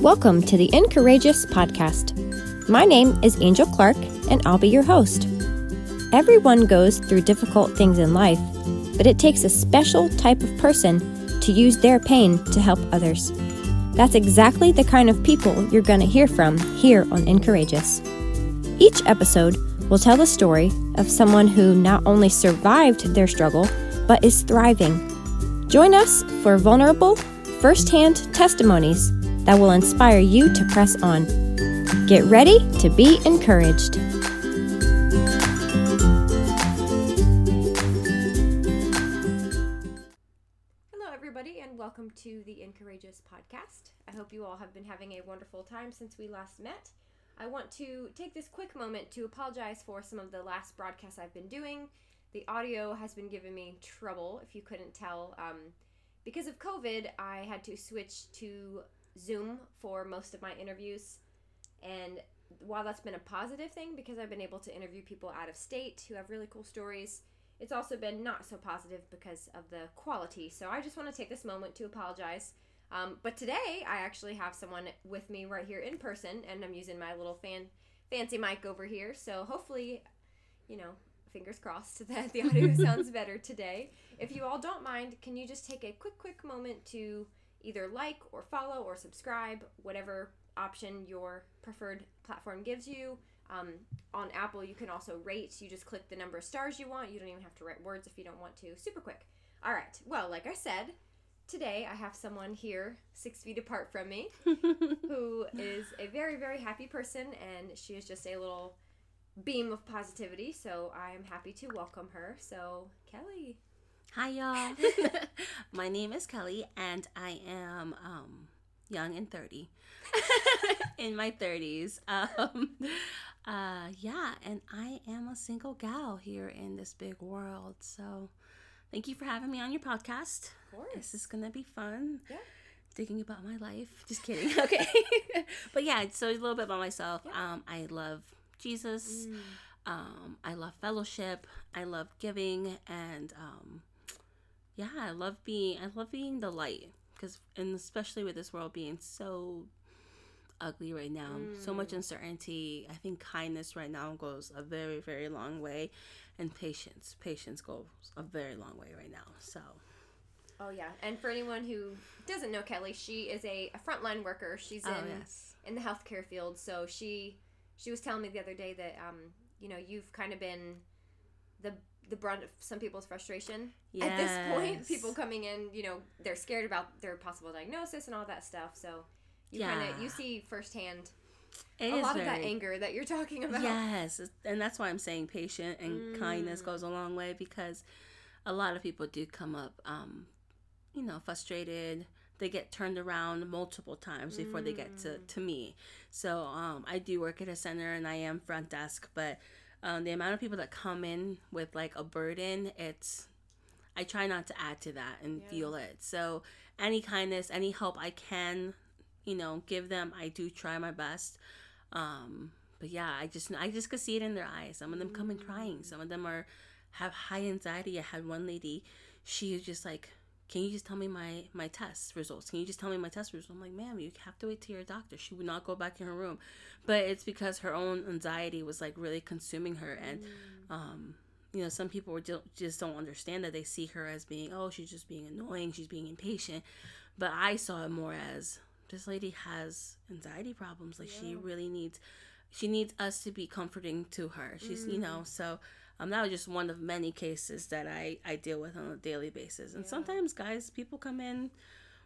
Welcome to the Encourageous podcast. My name is Angel Clark, and I'll be your host. Everyone goes through difficult things in life, but it takes a special type of person to use their pain to help others. That's exactly the kind of people you're going to hear from here on Encourageous. Each episode will tell the story of someone who not only survived their struggle, but is thriving. Join us for vulnerable, firsthand testimonies that will inspire you to press on. Get ready to be encouraged. Hello, everybody, and welcome to the Incourageous podcast. I hope you all have been having a wonderful time since we last met. I want to take this quick moment to apologize for some of the last broadcasts I've been doing. The audio has been giving me trouble, if you couldn't tell. Um, because of COVID, I had to switch to Zoom for most of my interviews. And while that's been a positive thing because I've been able to interview people out of state who have really cool stories, it's also been not so positive because of the quality. So I just want to take this moment to apologize. Um, but today I actually have someone with me right here in person, and I'm using my little fan fancy mic over here. So hopefully, you know, fingers crossed that the audio sounds better today. If you all don't mind, can you just take a quick, quick moment to either like or follow or subscribe, whatever option your preferred platform gives you. Um, on Apple, you can also rate. You just click the number of stars you want. You don't even have to write words if you don't want to. Super quick. All right. Well, like I said, today I have someone here six feet apart from me who is a very, very happy person, and she is just a little beam of positivity. So I am happy to welcome her. So, Kelly. Hi, y'all. My name is Kelly, and I am um, young and 30. in my 30s. Um, uh, yeah, and I am a single gal here in this big world. So thank you for having me on your podcast. Of course. This is going to be fun. Yeah. Thinking about my life. Just kidding. Okay. but yeah, so a little bit about myself. Yeah. Um, I love Jesus. Mm. Um, I love fellowship. I love giving, and um, yeah, I love being. I love being the light because, and especially with this world being so ugly right now, so much Mm. uncertainty. I think kindness right now goes a very, very long way, and patience. Patience goes a very long way right now. So Oh yeah, and for anyone who doesn't know Kelly, she is a, a frontline worker. She's in oh yes, in the healthcare field. So she she was telling me the other day that um you know you've kind of been the the brunt of some people's frustration at this point. People coming in, you know, they're scared about their possible diagnosis and all that stuff. So you kind of you see firsthand It a lot of that anger that you're talking about. Yes, and that's why I'm saying patient and kindness Mm. goes a long way because a lot of people do come up, um, you know, frustrated. They get turned around multiple times before they get to, Mm. to me. So um, I do work at a center and I am front desk, but um, the amount of people that come in with like a burden, it's I try not to add to that and Yeah. feel it. So any kindness, any help I can, you know, give them, I do try my best. Um, but yeah, I just I just could see it in their eyes. Some of them come in crying. Some of them are have high anxiety. I had one lady, she was just like, "Can you just tell me my my test results? Can you just tell me my test results?" I'm like, "Ma'am, you have to wait to your doctor." She would not go back in her room, but it's because her own anxiety was like really consuming her, and um, you know, some people were ju- just don't understand that they see her as being, oh, she's just being annoying, she's being impatient, but I saw it more as this lady has anxiety problems. Like she really needs, she needs us to be comforting to her. She's, you know, so um, that was just one of many cases that I I deal with on a daily basis. And Yeah. sometimes, guys, people come in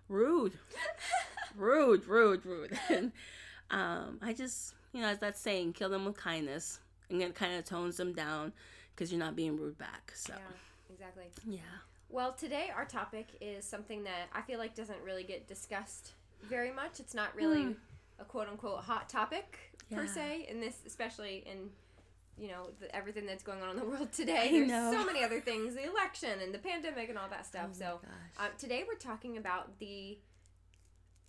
rude, rude, rude, rude, and um, I just, you know, as that saying, kill them with kindness, and it kind of tones them down because you're not being rude back. So Yeah, exactly. yeah, Well, today our topic is something that I feel like doesn't really get discussed very much. It's not really Hmm. a quote unquote hot topic per se in this, especially in you know the, everything that's going on in the world today. There's so many other things, the election and the pandemic and all that stuff. Oh so uh, today we're talking about the.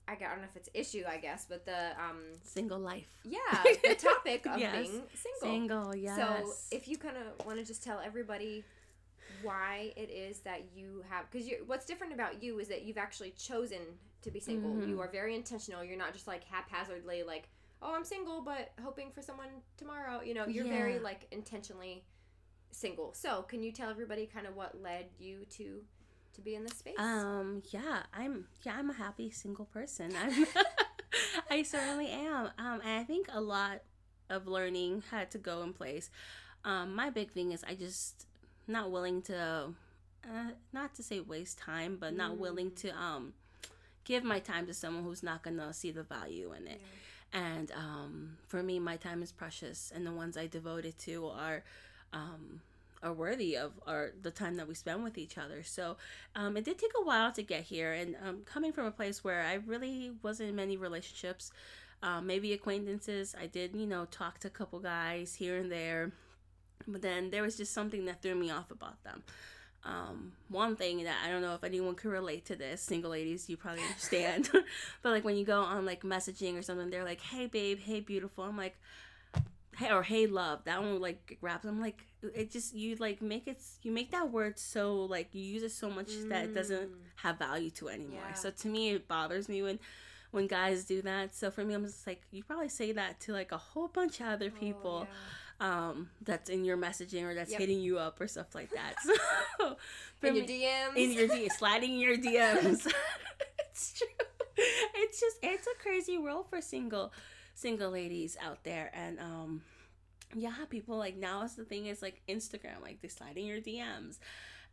I don't know if it's issue, I guess, but the um single life, yeah the topic of Yes. being single. single, yes. So if you kind of want to just tell everybody why it is that you have because what's different about you is that you've actually chosen to be single. Mhm. You are very intentional. You're not just like haphazardly like, oh, I'm single, but hoping for someone tomorrow. You know, you're very like intentionally single. So, can you tell everybody kind of what led you to to be in this space? Um, yeah, I'm yeah, I'm a happy single person. I'm I certainly am. Um, and I think a lot of learning had to go in place. Um, my big thing is I just not willing to uh, not to say waste time, but not willing Mm. to um give my time to someone who's not gonna see the value in it. And um, for me, my time is precious, and the ones I devote it to are um, are worthy of are the time that we spend with each other. So um, it did take a while to get here, and um, coming from a place where I really wasn't in many relationships, um, maybe acquaintances. I did, you know, talk to a couple guys here and there, but then there was just something that threw me off about them. Um, one thing that I don't know if anyone could relate to this, single ladies, you probably understand. but like when you go on like messaging or something, they're like, "Hey babe, hey beautiful." I'm like, "Hey" or "Hey love." That one like grabs. I'm like, it just you like make it. You make that word so like you use it so much that it doesn't Mm. have value to it anymore. Yeah. So to me, it bothers me when when guys do that. So for me, I'm just like, you probably say that to like a whole bunch of other Oh, people yeah. um that's in your messaging or that's Yep. hitting you up or stuff like that. So in your DMs. in your DMs, sliding your DMs. it's true. It's just it's a crazy world for single single ladies out there, and um, yeah, people like now is the thing is like Instagram, like they slide in your DMs,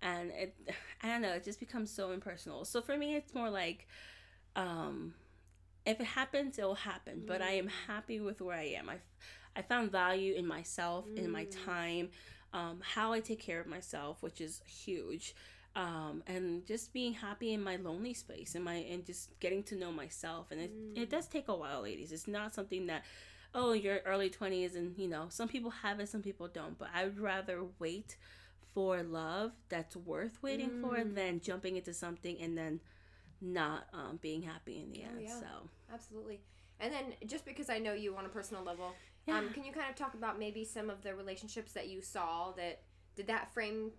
and it I don't know, it just becomes so impersonal. So for me, it's more like, um, if it happens, it will happen. But I am happy with where I am. I I found value in myself, in my Mm. time, um, how I take care of myself, which is huge um, and just being happy in my lonely space and my and just getting to know myself and it, it Mm. does take a while ladies it's not something that oh your early 20s and you know some people have it some people don't but i would rather wait for love that's worth waiting for Mm. than jumping into something and then not um, being happy in the Oh, end yeah. so Absolutely. And then just because I know you on a personal level, yeah um, can you kind of talk about maybe some of the relationships that you saw that did that frame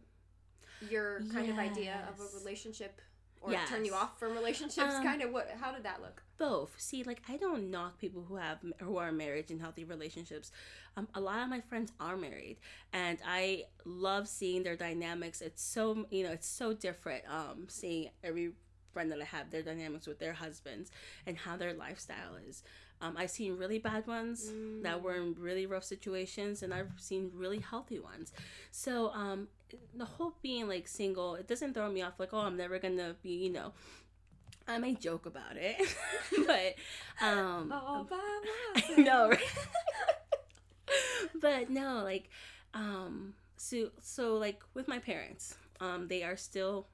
your kind of idea of a relationship or turn you off from relationships? Um, kind of what? How did that look? both see like i don't knock people who have who are married in healthy relationships um, a lot of my friends are married and i love seeing their dynamics it's so you know it's so different um seeing every friend that i have their dynamics with their husbands and how their lifestyle is um, i've seen really bad ones that were in really rough situations and i've seen really healthy ones so um the whole being like single it doesn't throw me off like oh i'm never gonna be you know I may joke about it, but um, All by I know, myself. right? but no, like, um, so so like with my parents, um, they are still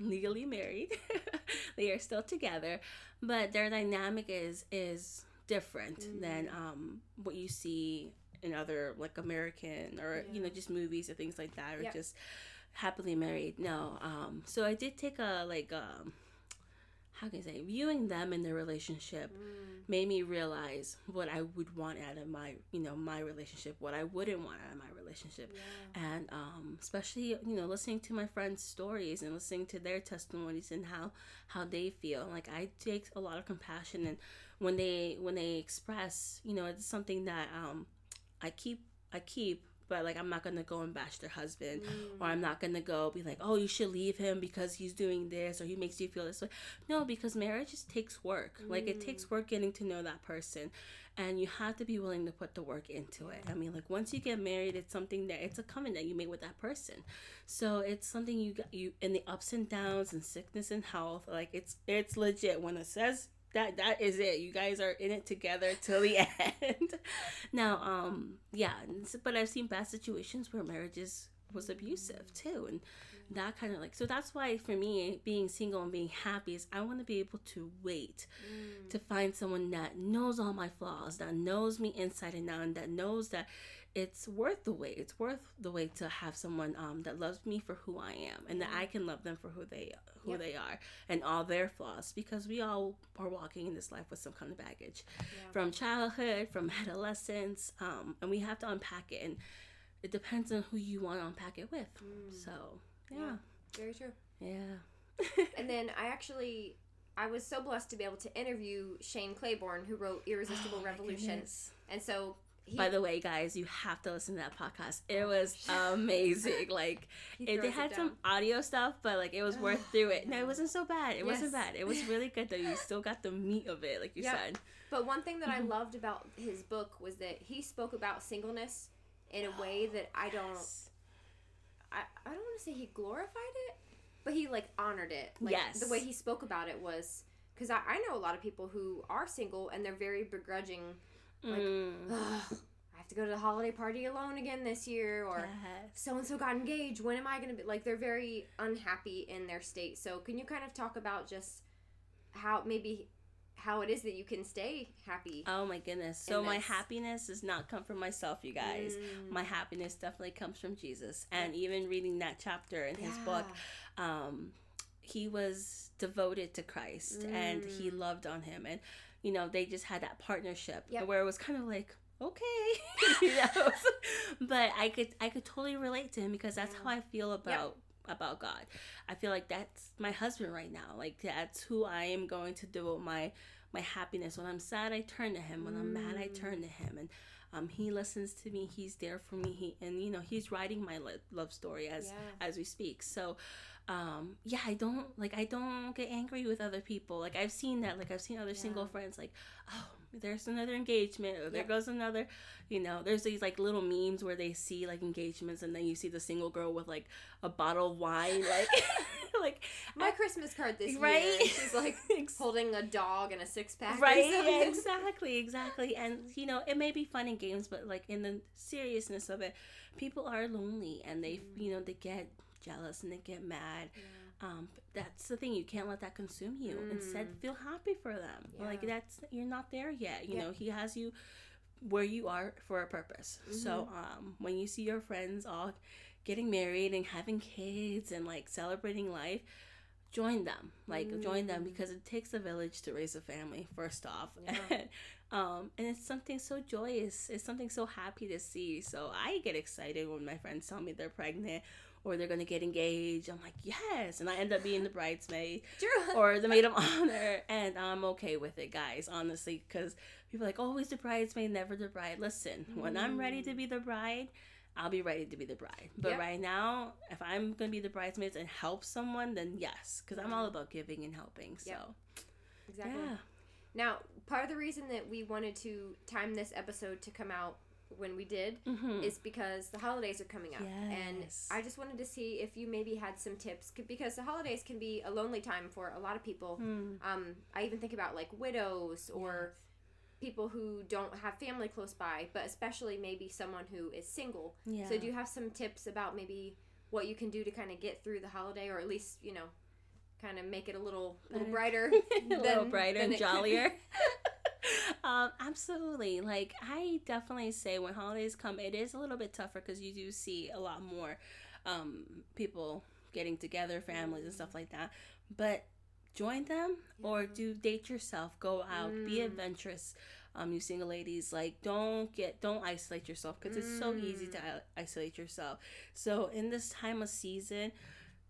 legally married. they are still together, but their dynamic is is different than Mm. um what you see in other like American or you know just movies or things like that or Yep. just happily married. No, um, so I did take a like um. How can I say viewing them in their relationship Mm, made me realize what I would want out of my, you know, my relationship, what I wouldn't want out of my relationship. yeah. And um, especially, you know, listening to my friends' stories and listening to their testimonies and how how they feel. Like I take a lot of compassion and when they when they express, you know, it's something that um I keep I keep but like I'm not gonna go and bash their husband Mm. or I'm not gonna go be like, oh, you should leave him because he's doing this or he makes you feel this way. No, because marriage just takes work. Like it takes work getting to know that person, and you have to be willing to put the work into it. I mean, like once you get married, it's something that it's a covenant you make with that person. So it's something you got you in the ups and downs and sickness and health. Like it's it's legit when it says. That, that is it. You guys are in it together till the end. now, um, yeah, but I've seen bad situations where marriages was abusive too, and that kind of like so that's why for me being single and being happy is i want to be able to wait Mm. to find someone that knows all my flaws that knows me inside and out and that knows that it's worth the wait it's worth the wait to have someone um, that loves me for who i am and that i can love them for who they who Yep. they are and all their flaws because we all are walking in this life with some kind of baggage Yeah. from childhood from adolescence um, and we have to unpack it and it depends on who you want to unpack it with. Mm. So yeah, Yeah. Very true. yeah. And then I actually, I was so blessed to be able to interview Shane Claiborne, who wrote Irresistible Oh Revolution. And so he, By the way, guys, you have to listen to that podcast. It was amazing. Like it, they had down. some audio stuff, but like it was worth through it. No, it wasn't so bad. It wasn't bad. It was really good though. You still got the meat of it, like you Yep. said. But one thing that Mm-hmm. I loved about his book was that he spoke about singleness in a way that I don't. Yes. I, I don't want to say he glorified it, but he like honored it. Like, Yes. The way he spoke about it was because I, I know a lot of people who are single and they're very begrudging. Like, Mm. I have to go to the holiday party alone again this year, or so and so got engaged. When am I going to be? Like they're very unhappy in their state. So can you kind of talk about just how maybe how it is that you can stay happy? Oh my goodness. So my happiness does not come from myself, you guys. Mm. My happiness definitely comes from Jesus. And even reading that chapter in his Yeah. book, um, he was devoted to Christ and he Mm. loved on him. And, you know, they just had that partnership Yep. where it was kind of like, okay. you know? but I could I could totally relate to him because that's Yeah. how I feel about about God. I feel like that's my husband right now. Like that's who I am going to devote my my happiness. When I'm sad, I turn to him. When I'm mad, I turn to him. And um, he listens to me. He's there for me. He and you know he's writing my lo- love story as Yeah. as we speak. So, um, yeah, I don't like I don't get angry with other people. Like I've seen that. Like I've seen other single friends. Like, oh, there's another engagement. Or there Yep. goes another. You know, there's these like little memes where they see like engagements, and then you see the single girl with like a bottle of wine, like like My Christmas card this right. year, she's like holding a dog and a six pack. right yeah, exactly exactly and you know it may be fun in games but like in the seriousness of it people are lonely and they Mm. you know they get jealous and they get mad. Um that's the thing you can't let that consume you. Instead Mm. feel happy for them. Like that's you're not there yet you Yep. know he has you where you are for a purpose. So Mm-hmm. um when you see your friends all getting married and having kids and like celebrating life join them. Like join them Mm. because it takes a village to raise a family first off. Yeah. um and it's something so joyous. It's something so happy to see. So i get excited when my friends tell me they're pregnant or they're gonna get engaged i'm like yes and i end up being the bridesmaid True. or the maid of honor and i'm okay with it guys honestly because people are like always the bridesmaid never the bride listen when i'm ready to be the bride I'll be ready to be the bride. But Yep. right now, if I'm going to be the bridesmaids and help someone, then yes, because I'm all about giving and helping. So, Yep. exactly. yeah. Now, part of the reason that we wanted to time this episode to come out when we did Mm-hmm. is because the holidays are coming up. And I just wanted to see if you maybe had some tips because the holidays can be a lonely time for a lot of people. Hmm. Um, I even think about like widows or people who don't have family close by, but especially maybe someone who is single. Yeah. So, do you have some tips about maybe what you can do to kind of get through the holiday or at least, you know, kind of make it a little, little brighter? a little brighter than and it could jollier. um, absolutely. Like I definitely say when holidays come, it is a little bit tougher because you do see a lot more um, people getting together, families and stuff like that. But join them or do date yourself. Go out, be Mm. adventurous. Um, you single ladies, like don't get don't isolate yourself because it's so easy to Mm. isolate yourself. So in this time of season,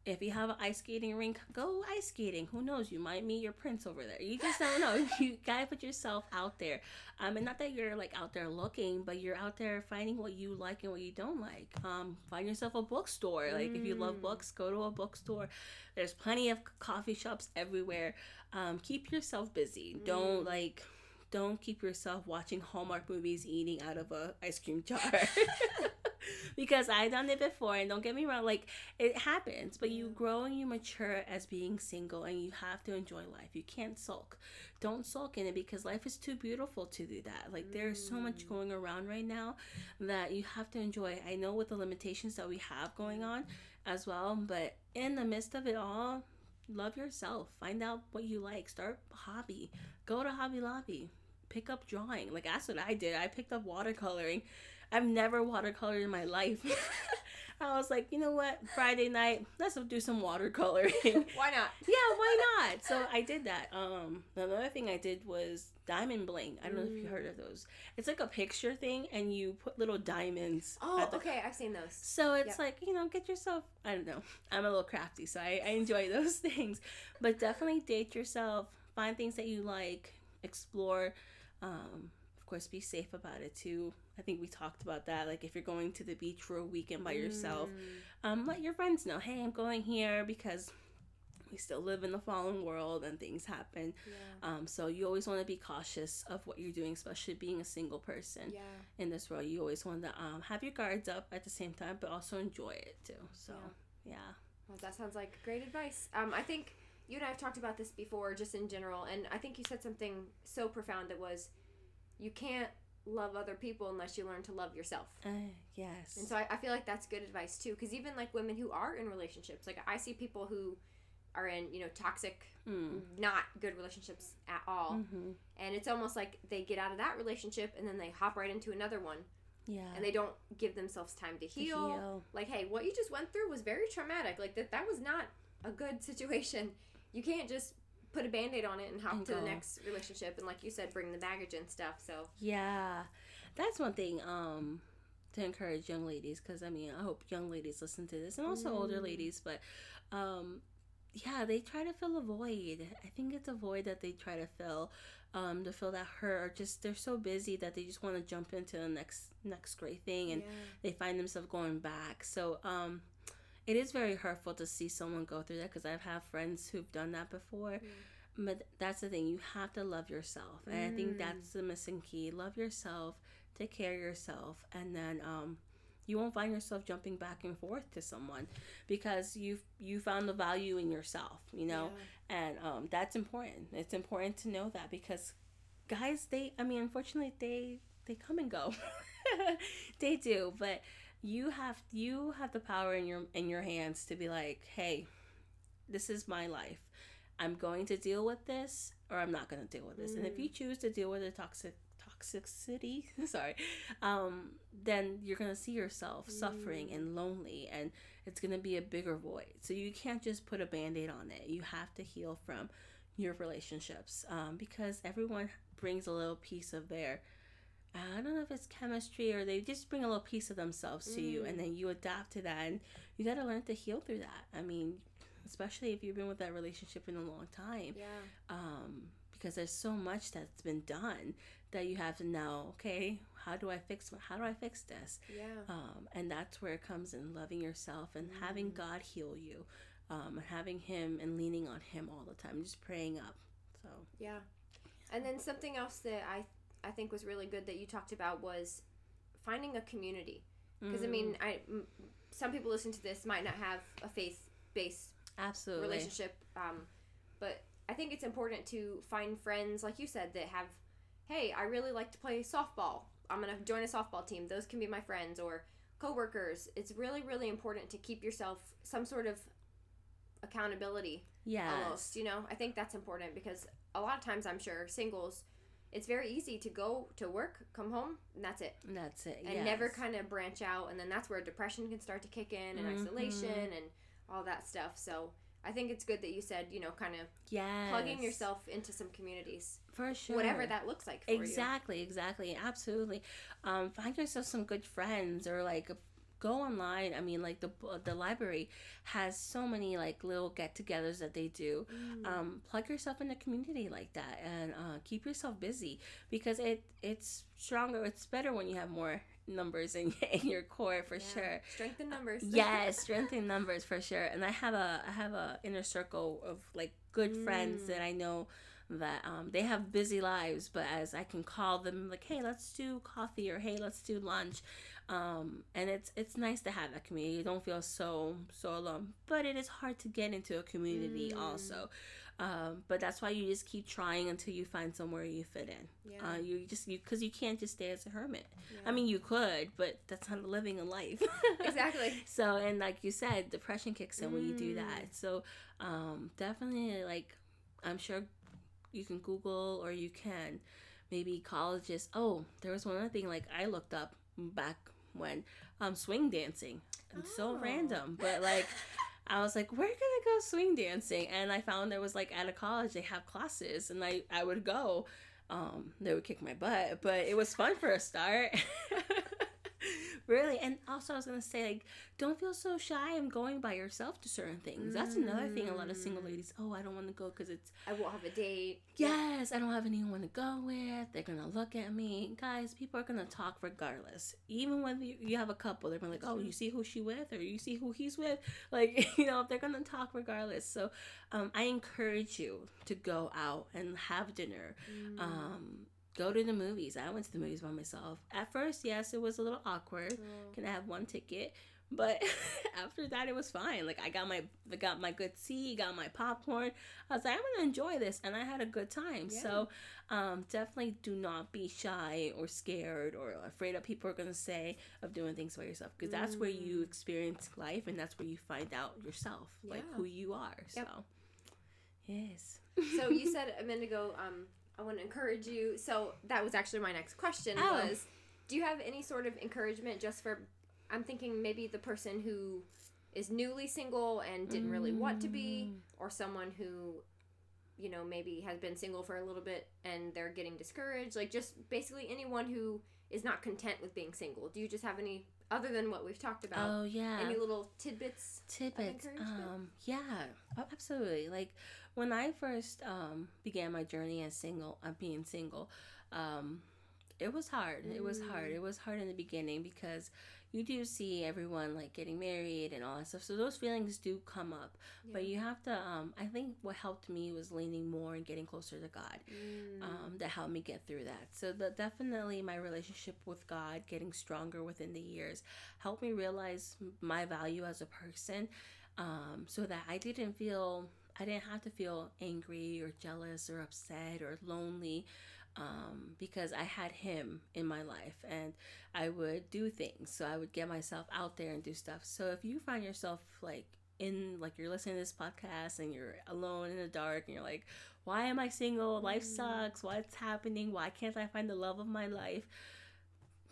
if you have an ice skating rink, go ice skating. Who knows? You might meet your prince over there. You just don't know. you gotta put yourself out there. Um, and not that you're like out there looking, but you're out there finding what you like and what you don't like. Um, find yourself a bookstore. Like if you love Mm. books, go to a bookstore. There's plenty of coffee shops everywhere. Um, keep yourself busy. Don't Mm. like. Don't keep yourself watching Hallmark movies, eating out of a ice cream jar. because I've done it before, and don't get me wrong, like it happens. But you grow and you mature as being single, and you have to enjoy life. You can't sulk. Don't sulk in it because life is too beautiful to do that. Like there's so much Mm. going around right now that you have to enjoy. I know with the limitations that we have going on as well, but in the midst of it all, love yourself. Find out what you like. Start hobby. Go to Hobby Lobby. Pick up drawing. Like that's what I did. I picked up watercoloring. I've never watercolored in my life. I was like, you know what? Friday night, let's do some watercoloring. why not? yeah, why not? So I did that. Um, another thing I did was diamond bling. I don't know if you Mm. heard of those. It's like a picture thing, and you put little diamonds. Oh, the- okay, I've seen those. So it's Yep. like you know, get yourself. I don't know. I'm a little crafty, so I, I enjoy those things. But definitely date yourself. Find things that you like. Explore. Um, of course, be safe about it too. I think we talked about that. Like if you're going to the beach for a weekend by yourself, Mm, um, let your friends know. Hey, I'm going here because we still live in the fallen world and things happen. yeah. Um, so you always want to be cautious of what you're doing, especially being a single person Yeah. in this world. You always want to um, have your guards up at the same time, but also enjoy it too. So yeah, Well, that sounds like great advice. Um, I think you and I have talked about this before, just in general, and I think you said something so profound that was, you can't love other people unless you learn to love yourself. uh, yes, And so I, I feel like that's good advice too, because even like women who are in relationships, like I see people who are in you know toxic, mm. not good relationships at all, hmm and it's almost like they get out of that relationship and then they hop right into another one, yeah, and they don't give themselves time to To heal. heal. like hey what you just went through was very traumatic like that that was not a good situation you can't just put a band-aid on it and hop And to the next relationship and like you said bring the baggage and stuff so Yeah, that's one thing um to encourage young ladies because I mean I hope young ladies listen to this and also older Mm. ladies, but um yeah they try to fill a void. I think it's a void that they try to fill, um to fill that hurt or just they're so busy that they just want to jump into the next next great thing and they find themselves going back. So um it is very hurtful to see someone go through that because I've had friends who've done that before. But that's the thing, you have to love yourself. And I think Mm. that's the missing key. Love yourself, take care of yourself, and then um you won't find yourself jumping back and forth to someone because you've you found the value in yourself, you know? And um that's important. It's important to know that because guys they I mean unfortunately they they come and go. they do, but you have you have the power in your in your hands to be like, "Hey, this is my life. I'm going to deal with this or I'm not going to deal with this." And if you choose to deal with the toxic toxicity, sorry, um, then you're going to see yourself suffering and lonely and it's going to be a bigger void. So you can't just put a band-aid on it. You have to heal from your relationships um, because everyone brings a little piece of their I don't know if it's chemistry or they just bring a little piece of themselves to you Mm. and then you adapt to that and you got to learn to heal through that. I mean, especially if you've been with that relationship in a long time yeah um, because there's so much that's been done that you have to know, okay, how do I fix how do I fix this? yeah Um, and that's where it comes in loving yourself and having Mm. God heal you. Um, and having him and leaning on him all the time, just praying up. So, yeah and then something else that i i think was really good that you talked about was finding a community because i mm, mean i m- some people listen to this might not have a faith-based absolutely. relationship. Um, but I think it's important to find friends, like you said, that have, hey, I really like to play softball. I'm gonna join a softball team. Those can be my friends or coworkers. It's really, really important to keep yourself some sort of accountability. Yes. Almost, you know. I think that's important because a lot of times, I'm sure singles, it's very easy to go to work, come home, and that's it And that's it. and yes. never kind of branch out and then that's where depression can start to kick in and Mhm. isolation and all that stuff so i think it's good that you said you know kind of yes. plugging yourself into some communities for sure. whatever that looks like for Exactly, exactly, absolutely. Um, find yourself some good friends or like go online. I mean, like the the library has so many like little get-togethers that they do. you Um, plug yourself in a community like that and uh, keep yourself busy because it it's stronger. It's better when you have more numbers in in your core for Yeah. sure. strength in numbers yes strengthen numbers for sure and i have a i have a inner circle of like good friends Mm. that i know that um, they have busy lives but as i can call them like hey let's do coffee or hey let's do lunch um, and it's it's nice to have that community. You don't feel so so alone but it is hard to get into a community Mm. also. Um, but that's why you just keep trying until you find somewhere you fit in. Yeah, uh, you just you because you can't just stay as a hermit. Yeah. i mean you could but that's not living a life. Exactly. So and like you said depression kicks in when you do Mm. that so um definitely like i'm sure you can google or you can maybe colleges oh there was one other thing like i looked up back went um swing dancing. It's Oh. so random, but like I was like, we're gonna go swing dancing, and I found there was like at a college they have classes, and I I would go. Um, they would kick my butt, but it was fun for a start. really, and also I was gonna say like, don't feel so shy in going by yourself to certain things. That's another thing. A lot of single Mm. ladies, oh, I don't want to go because it's I won't have a date. Yes, I don't have anyone to go with. They're gonna look at me. Guys, people are gonna talk regardless. Even when you, you have a couple, they're gonna like, oh, you see who she with, or you see who he's with. Like, you know, they're gonna talk regardless. So, um, I encourage you to go out and have dinner. Mm. Um, go to the movies. I went to the movies by myself. At first, yes, it was a little awkward. Oh. Can I have one ticket? But after that, it was fine. Like I got my, I got my good seat, got my popcorn. I was like, I'm gonna enjoy this, and I had a good time. Yeah. So, um, definitely do not be shy or scared or afraid of people are gonna say of doing things by yourself, because that's where you Mm. experience life, and that's where you find out yourself, like who you are. Yep. So, yes. so you said a minute ago, um, I want to encourage you. So that was actually my next question Oh. was, do you have any sort of encouragement just for? I'm thinking maybe the person who is newly single and didn't really want to be, Mm. or someone who, you know, maybe has been single for a little bit and they're getting discouraged. Like just basically anyone who is not content with being single. Do you just have any other than what we've talked about? Oh yeah. Any little tidbits? tidbits um yeah a- absolutely like when i first um began my journey as single uh, being single um it was hard it was hard Mm. it was hard in the beginning because you do see everyone like getting married and all that stuff so those feelings do come up but you have to um i think what helped me was leaning more and getting closer to god Mm. um, that helped me get through that. So the, definitely my relationship with God getting stronger within the years helped me realize my value as a person, um, so that I didn't feel I didn't have to feel angry or jealous or upset or lonely. Um, because I had him in my life and I would do things. So I would get myself out there and do stuff. So if you find yourself like in like you're listening to this podcast and you're alone in the dark and you're like, why am I single? Life Mm. sucks. What's happening? Why can't I find the love of my life?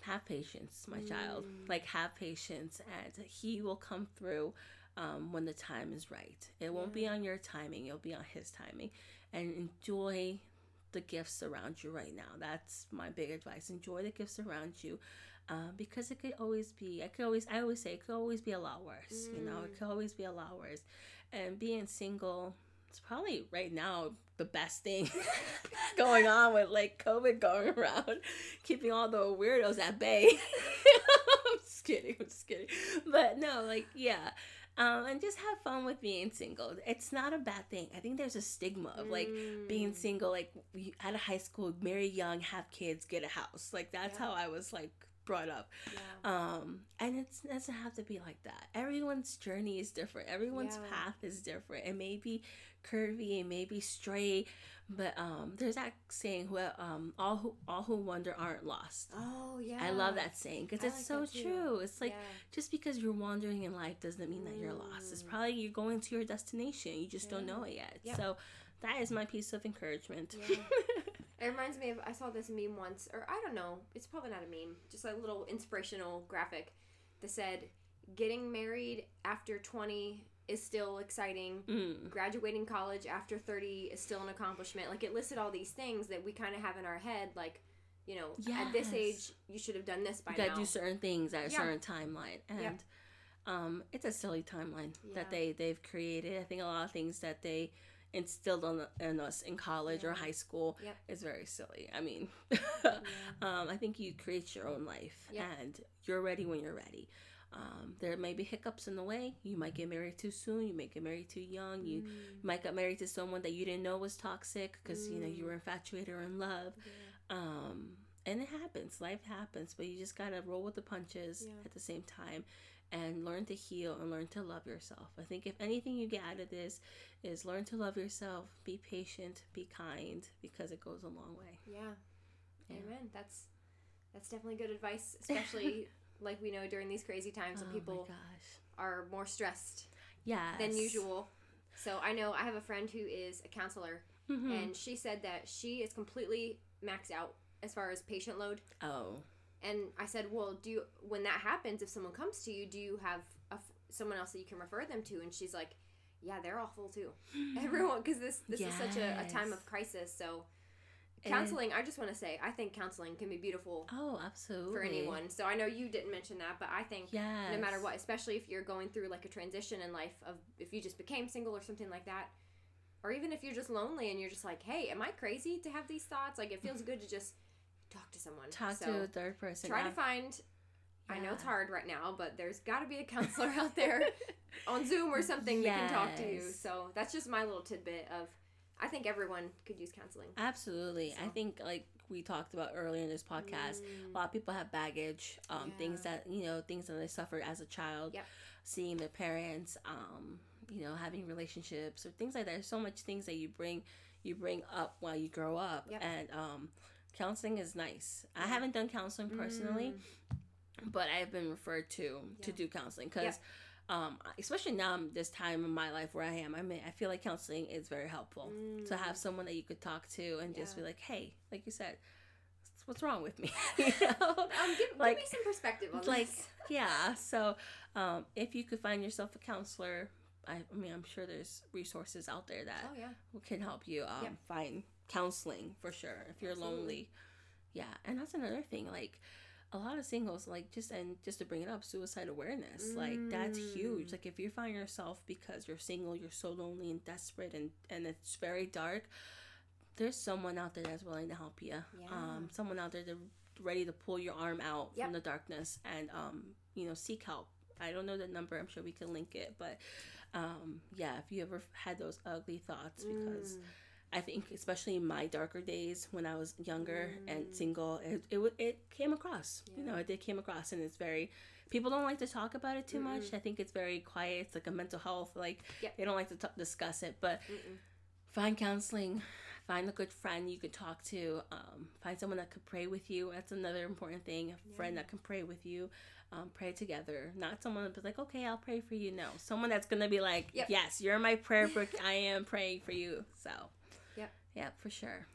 Have patience, my child. Mm. Like, have patience, and He will come through um, when the time is right. It won't be on your timing, it'll be on His timing. And enjoy the gifts around you right now. That's my big advice. Enjoy the gifts around you. Uh, because it could always be, I could always, I always say, it could always be a lot worse. You know, it Mm. could always be a lot worse. And being single, it's probably right now the best thing going on with like COVID going around, keeping all the weirdos at bay. I'm just kidding. I'm just kidding. But no, like yeah. Um, and just have fun with being single. It's not a bad thing. I think there's a stigma of like being Mm. single, like out of high school, marry young, have kids, get a house. Like that's Yeah. how I was like brought up. Yeah. Um, and it's, it doesn't have to be like that. Everyone's journey is different. Everyone's Yeah. path is different. It may be curvy, it may be straight, but um, there's that saying, "Who um, all who all who wander aren't lost." Oh yeah. I love that saying because it's like so true. It's like Yeah. just because you're wandering in life doesn't mean that you're lost. It's Mm. probably you're going to your destination. You just don't know it yet. Yep. So that is my piece of encouragement. Yeah. It reminds me of I saw this meme once, or I don't know, it's probably not a meme, just a little inspirational graphic that said, "Getting married after twenty is still exciting. Mm. Graduating college after thirty is still an accomplishment." Like it listed all these things that we kind of have in our head, like, you know, at this age you should have done this by You gotta now. do certain things at a Yeah. certain timeline, and Yep. um, it's a silly timeline Yeah. that they they've created. I think a lot of things that they instilled on in us in college or high school Yep. is very silly. I mean, Yeah. um, I think you create your own life, and you're ready when you're ready. Um, there may be hiccups in the way. You might get married too soon. You may get married too young. You Mm. might get married to someone that you didn't know was toxic because you know you Mm. were infatuated or in love. Yeah. Um, and it happens. Life happens, but you just gotta roll with the punches Yeah. at the same time, and learn to heal and learn to love yourself. I think if anything you get out of this is learn to love yourself, be patient, be kind, because it goes a long way. Yeah. Yeah. Amen. That's that's definitely good advice, especially like we know during these crazy times when oh people are more stressed yeah, than usual. So I know I have a friend who is a counselor, hmm and she said that she is completely maxed out as far as patient load, oh, And I said, well, do you, when that happens, if someone comes to you, do you have a, someone else that you can refer them to? And she's like, yeah, they're awful too. Everyone, because this this yes. is such a, a, time of crisis. So counseling, I just want to say, I think counseling can be beautiful. Oh, absolutely. For anyone. So I know you didn't mention that, but I think yes. no matter what, especially if you're going through like a transition in life of if you just became single or something like that, or even if you're just lonely and you're just like, hey, am I crazy to have these thoughts? Like it feels mm-hmm. good to just talk to someone. Talk so to a third person. Try yeah. to find. Yeah. I know it's hard right now, but there's got to be a counselor out there on Zoom or something yes. that can talk to you. So that's just my little tidbit of. I think everyone could use counseling. Absolutely. So. I think like we talked about earlier in this podcast, mm. a lot of people have baggage, um, yeah. things that you know, things that they suffered as a child, yep. seeing their parents, um, you know, having relationships or things like that. There's so much things that you bring you bring up while you grow up, yep. and um, counseling is nice. I haven't done counseling personally, mm. but I've been referred to yeah. to do counseling because. Um, especially now this time in my life where I am, I mean, I feel like counseling is very helpful mm. to have mm. someone that you could talk to and yeah. just be like, hey, like you said, what's wrong with me? you know? um, give, like, give me some perspective on like, this. yeah. So, um, if you could find yourself a counselor, I, I, mean, I'm sure there's resources out there that oh, yeah. can help you um, find counseling for sure if you're Absolutely. lonely. Yeah, and that's another thing. Like a lot of singles, like just and just to bring it up, suicide awareness. Mm. Like that's huge. Mm. Like if you find yourself because you're single, you're so lonely and desperate, and and it's very dark. There's someone out there that's willing to help you. Yeah. Um, someone out there to ready to pull your arm out yep. from the darkness and um, you know, seek help. I don't know the number. I'm sure we can link it, but um, yeah, if you ever had those ugly thoughts, because mm. I think, especially in my darker days when I was younger mm. and single, it, it, it came across. Yeah. You know, it did came across, and it's very, people don't like to talk about it too Mm-mm. much. I think it's very quiet. It's like a mental health, like, yep. they don't like to t- discuss it, but Mm-mm. find counseling. Find a good friend you could talk to. Um, find someone that could pray with you. That's another important thing. A yeah. friend that can pray with you um, pray together. Not someone that's like, okay, I'll pray for you. No, someone that's gonna be like, yep. yes, you're my prayer book. I am praying for you. So, yep, yeah, for sure.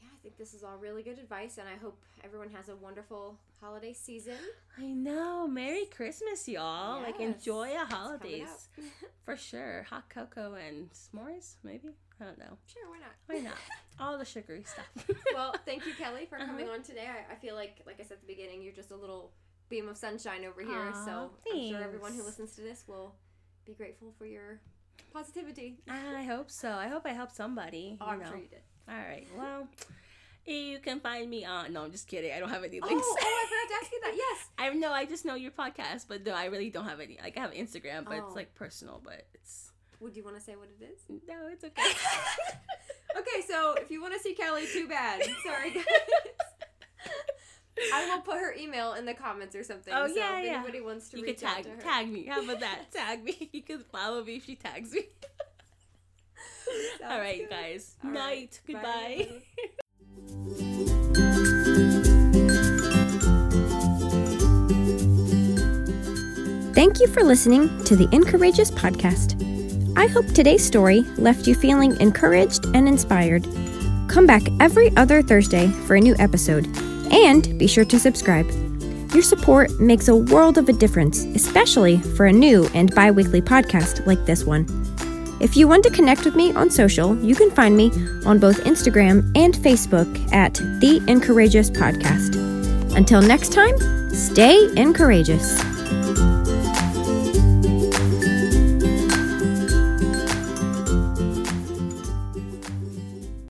Yeah, I think this is all really good advice, and I hope everyone has a wonderful holiday season. I know. Merry Christmas, y'all! Yes. Like enjoy a holidays for sure. Hot cocoa and s'mores, maybe. I don't know. Sure, why not? Why not? All the sugary stuff. well, thank you, Kelly, for coming uh-huh. on today. I, I feel like, like I said at the beginning, you're just a little beam of sunshine over here. Aww, so thanks. I'm sure everyone who listens to this will be grateful for your positivity. I hope so. I hope I help somebody. Oh, I'm know. sure you did. All right. Well. You can find me on. No, I'm just kidding. I don't have any oh, links. Oh, oh I forgot to ask you that. Yes. I know. I just know your podcast, but no, I really don't have any. Like I have Instagram, but oh. it's like personal. But it's. Would you want to say what it is? No, it's okay. okay, so if you want to see Kelly, too bad. Sorry, guys. I will put her email in the comments or something. Oh so yeah, if yeah. Anybody wants to you reach can tag out to her. tag me. How about that? tag me. You can follow me if she tags me. All right, good. guys. All Night. Right. Goodbye. Thank you for listening to the Incourageous podcast. I hope today's story left you feeling encouraged and inspired. Come back every other Thursday for a new episode and be sure to subscribe. Your support makes a world of a difference, especially for a new and bi weekly podcast like this one. If you want to connect with me on social, you can find me on both Instagram and Facebook at The Incourageous Podcast. Until next time, stay encourageous.